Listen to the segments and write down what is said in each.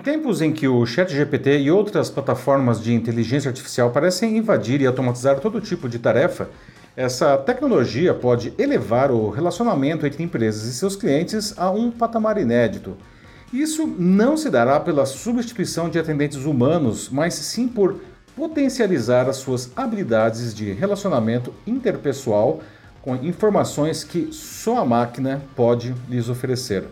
Em tempos em que o ChatGPT e outras plataformas de inteligência artificial parecem invadir e automatizar todo tipo de tarefa, essa tecnologia pode elevar o relacionamento entre empresas e seus clientes a um patamar inédito. Isso não se dará pela substituição de atendentes humanos, mas sim por potencializar as suas habilidades de relacionamento interpessoal com informações que só a máquina pode lhes oferecer.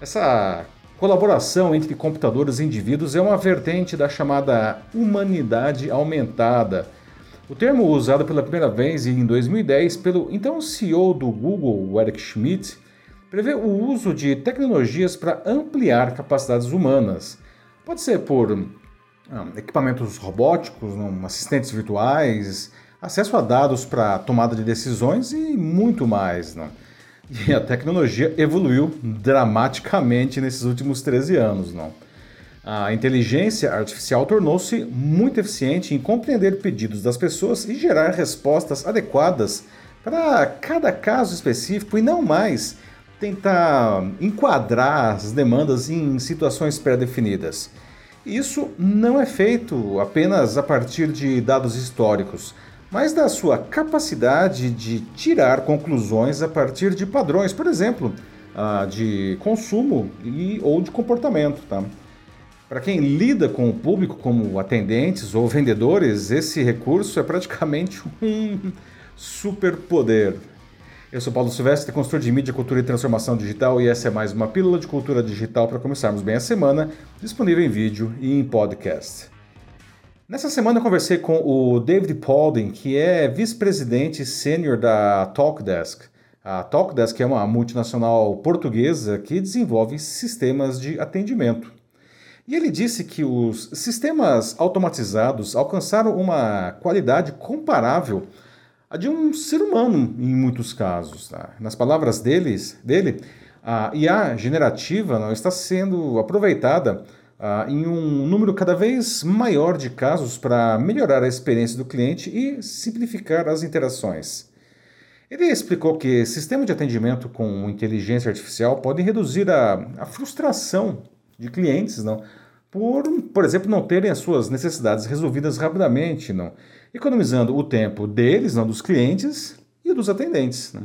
Essa colaboração entre computadores e indivíduos é uma vertente da chamada humanidade aumentada. O termo usado pela primeira vez em 2010 pelo então CEO do Google, Eric Schmidt, prevê o uso de tecnologias para ampliar capacidades humanas. Pode ser por ah, equipamentos robóticos, assistentes virtuais, acesso a dados para tomada de decisões e muito mais. Não? E a tecnologia evoluiu dramaticamente nesses últimos 13 anos. Não? A inteligência artificial tornou-se muito eficiente em compreender pedidos das pessoas e gerar respostas adequadas para cada caso específico e não mais tentar enquadrar as demandas em situações pré-definidas. Isso não é feito apenas a partir de dados históricos, mas da sua capacidade de tirar conclusões a partir de padrões, por exemplo, ah, de consumo e, ou de comportamento. Tá? Para quem lida com o público como atendentes ou vendedores, esse recurso é praticamente um superpoder. Eu sou Paulo Silvestre, consultor de mídia, cultura e transformação digital, e essa é mais uma pílula de cultura digital para começarmos bem a semana, disponível em vídeo e em podcast. Nessa semana eu conversei com o David Paulding, que é vice-presidente sênior da Talkdesk. A Talkdesk é uma multinacional portuguesa que desenvolve sistemas de atendimento. E ele disse que os sistemas automatizados alcançaram uma qualidade comparável a de um ser humano em muitos casos. Tá? Nas palavras deles, dele, a IA generativa não está sendo aproveitada uh, em um número cada vez maior de casos para melhorar a experiência do cliente e simplificar as interações. Ele explicou que sistemas de atendimento com inteligência artificial podem reduzir a, a frustração de clientes, não, por, por exemplo, não terem as suas necessidades resolvidas rapidamente, não, economizando o tempo deles, não, dos clientes e dos atendentes. Né?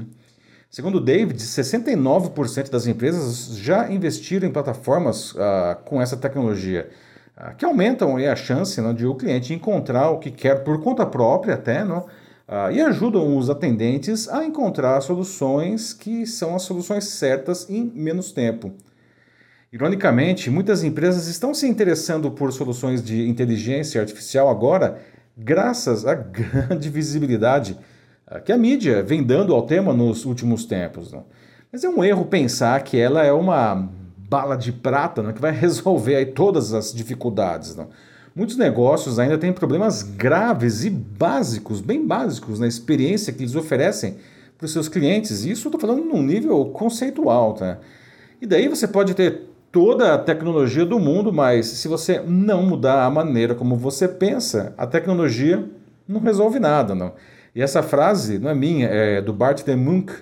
Segundo David, 69% das empresas já investiram em plataformas uh, com essa tecnologia, uh, que aumentam a chance de o cliente encontrar o que quer por conta própria até, não? Uh, e ajudam os atendentes a encontrar soluções que são as soluções certas em menos tempo. Ironicamente, muitas empresas estão se interessando por soluções de inteligência artificial agora graças à grande visibilidade ah, que a mídia vem dando ao tema nos últimos tempos. Né? Mas é um erro pensar que ela é uma bala de prata né, que vai resolver aí todas as dificuldades. Né? Muitos negócios ainda têm problemas graves e básicos, bem básicos, na experiência que eles oferecem para os seus clientes. E isso eu estou falando num nível conceitual. Tá? E daí você pode ter toda a tecnologia do mundo, mas se você não mudar a maneira como você pensa, a tecnologia não resolve nada, não. E essa frase não é minha, é do Bart de Munk,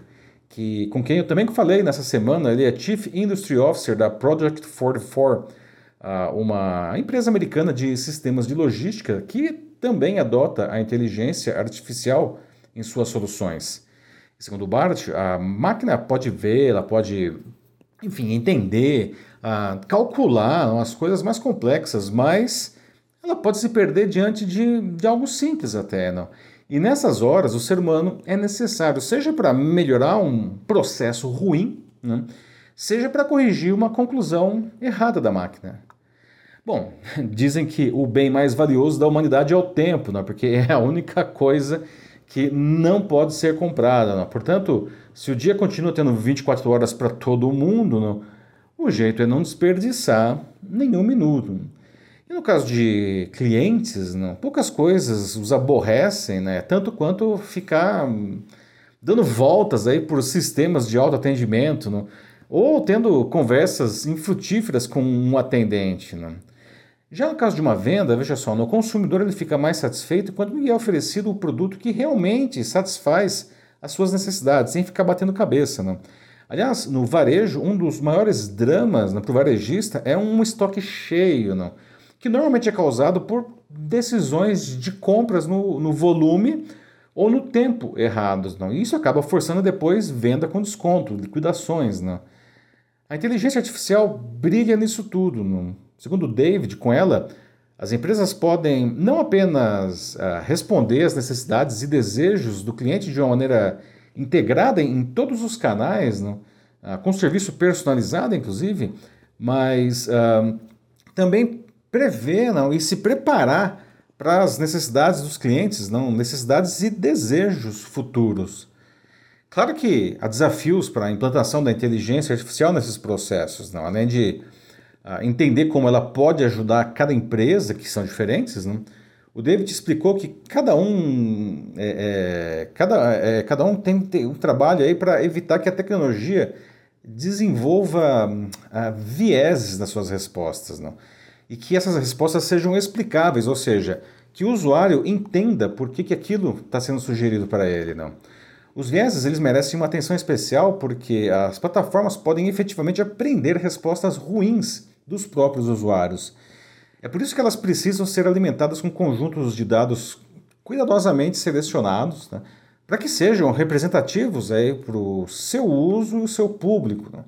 que, com quem eu também falei nessa semana, ele é Chief Industry Officer da Project 44, uma empresa americana de sistemas de logística que também adota a inteligência artificial em suas soluções. Segundo o Bart, a máquina pode ver, ela pode, enfim, entender, a calcular as coisas mais complexas, mas ela pode se perder diante de, de algo simples até. Não? E nessas horas o ser humano é necessário, seja para melhorar um processo ruim, né? seja para corrigir uma conclusão errada da máquina. Bom, dizem que o bem mais valioso da humanidade é o tempo, né? porque é a única coisa que não pode ser comprada. Né? Portanto, se o dia continua tendo 24 horas para todo mundo, né? O jeito é não desperdiçar nenhum minuto. E no caso de clientes, não, poucas coisas os aborrecem, né? tanto quanto ficar dando voltas aí por sistemas de autoatendimento, não? ou tendo conversas infrutíferas com um atendente. Não? Já no caso de uma venda, veja só, no consumidor ele fica mais satisfeito quando lhe é oferecido o produto que realmente satisfaz as suas necessidades, sem ficar batendo cabeça. Não? Aliás, no varejo, um dos maiores dramas né, para o varejista é um estoque cheio, não? Que normalmente é causado por decisões de compras no, no volume ou no tempo errados. Não? E isso acaba forçando depois venda com desconto, liquidações. Não? A inteligência artificial brilha nisso tudo. Não? Segundo David, com ela, as empresas podem não apenas uh, responder às necessidades e desejos do cliente de uma maneira integrada em todos os canais, não? Uh, com serviço personalizado, inclusive, mas uh, também prever não? e se preparar para as necessidades dos clientes, não necessidades e desejos futuros. Claro que há desafios para a implantação da inteligência artificial nesses processos, não? além de uh, entender como ela pode ajudar cada empresa, que são diferentes. Não? O David explicou que cada um, é, é, cada, é, cada um tem, tem um trabalho aí para evitar que a tecnologia desenvolva uh, vieses nas suas respostas. Não? E que essas respostas sejam explicáveis, ou seja, que o usuário entenda por que, que aquilo está sendo sugerido para ele. Não. Os vieses eles merecem uma atenção especial porque as plataformas podem efetivamente aprender respostas ruins dos próprios usuários. É por isso que elas precisam ser alimentadas com conjuntos de dados cuidadosamente selecionados, né, para que sejam representativos para o seu uso e o seu público.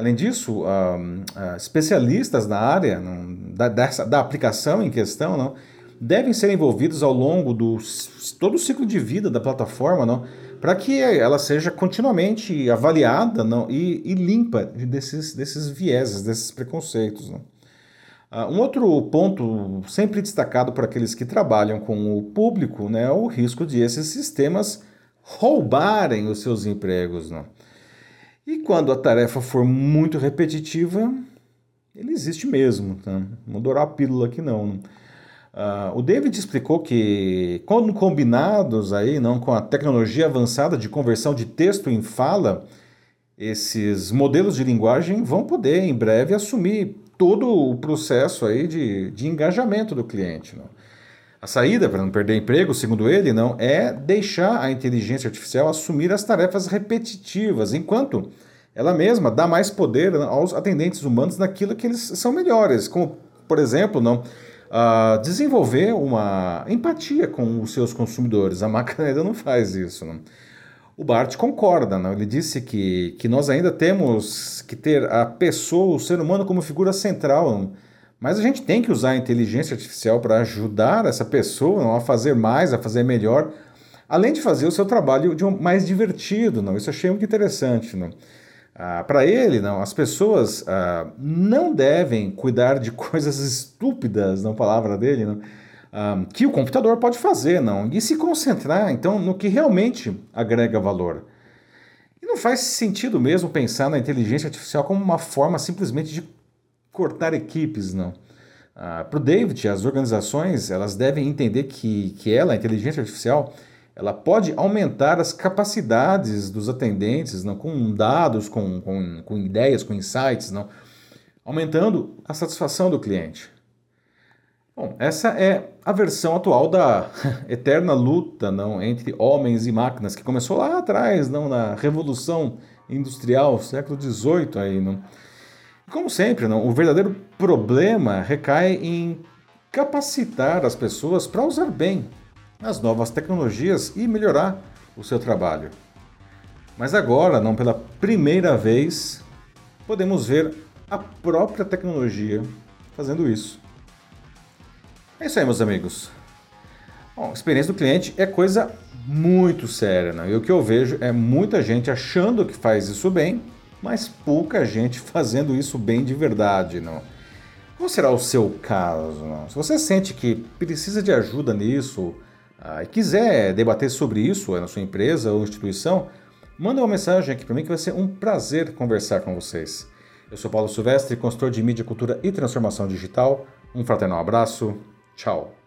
Além disso, uh, especialistas na área não, da, dessa, da aplicação em questão não, devem ser envolvidos ao longo do todo o ciclo de vida da plataforma para que ela seja continuamente avaliada não, e, e limpa desses, desses vieses, desses preconceitos. Não. Uh, um outro ponto sempre destacado por aqueles que trabalham com o público né, é o risco de esses sistemas roubarem os seus empregos. Não. E quando a tarefa for muito repetitiva, ele existe mesmo. Tá? Não dourar a pílula aqui não. Uh, o David explicou que, quando combinados aí, não com a tecnologia avançada de conversão de texto em fala, esses modelos de linguagem vão poder, em breve, assumir todo o processo aí de, de engajamento do cliente. Não? A saída para não perder emprego, segundo ele, não é deixar a inteligência artificial assumir as tarefas repetitivas, enquanto ela mesma dá mais poder aos atendentes humanos naquilo que eles são melhores, como, por exemplo, não uh, desenvolver uma empatia com os seus consumidores. A máquina ainda não faz isso. Não? O Bart concorda, não? ele disse que, que nós ainda temos que ter a pessoa, o ser humano, como figura central. Não? Mas a gente tem que usar a inteligência artificial para ajudar essa pessoa a fazer mais, a fazer melhor, além de fazer o seu trabalho um, mais divertido. Não? Isso eu achei muito interessante. Não? Ah, para ele, não, as pessoas ah, não devem cuidar de coisas estúpidas, não palavra dele, não, ah, que o computador pode fazer, não, e se concentrar então no que realmente agrega valor. E não faz sentido mesmo pensar na inteligência artificial como uma forma simplesmente de cortar equipes, não. Ah, Para o David, as organizações elas devem entender que, que ela, a inteligência artificial, ela pode aumentar as capacidades dos atendentes, não, com dados, com, com, com ideias, com insights, não, aumentando a satisfação do cliente. Bom, essa é a versão atual da eterna luta não, entre homens e máquinas, que começou lá atrás, não, na Revolução Industrial, século XVIII. Aí, não. Como sempre, não, o verdadeiro problema recai em capacitar as pessoas para usar bem as novas tecnologias e melhorar o seu trabalho. Mas agora, não pela primeira vez, podemos ver a própria tecnologia fazendo isso. É isso aí, meus amigos. Bom, a experiência do cliente é coisa muito séria, né? e o que eu vejo é muita gente achando que faz isso bem mas pouca gente fazendo isso bem de verdade, não. Qual será o seu caso? Não? Se você sente que precisa de ajuda nisso ah, e quiser debater sobre isso na sua empresa ou instituição, manda uma mensagem aqui para mim que vai ser um prazer conversar com vocês. Eu sou Paulo Silvestre, consultor de mídia, cultura e transformação digital. Um fraternal abraço. Tchau.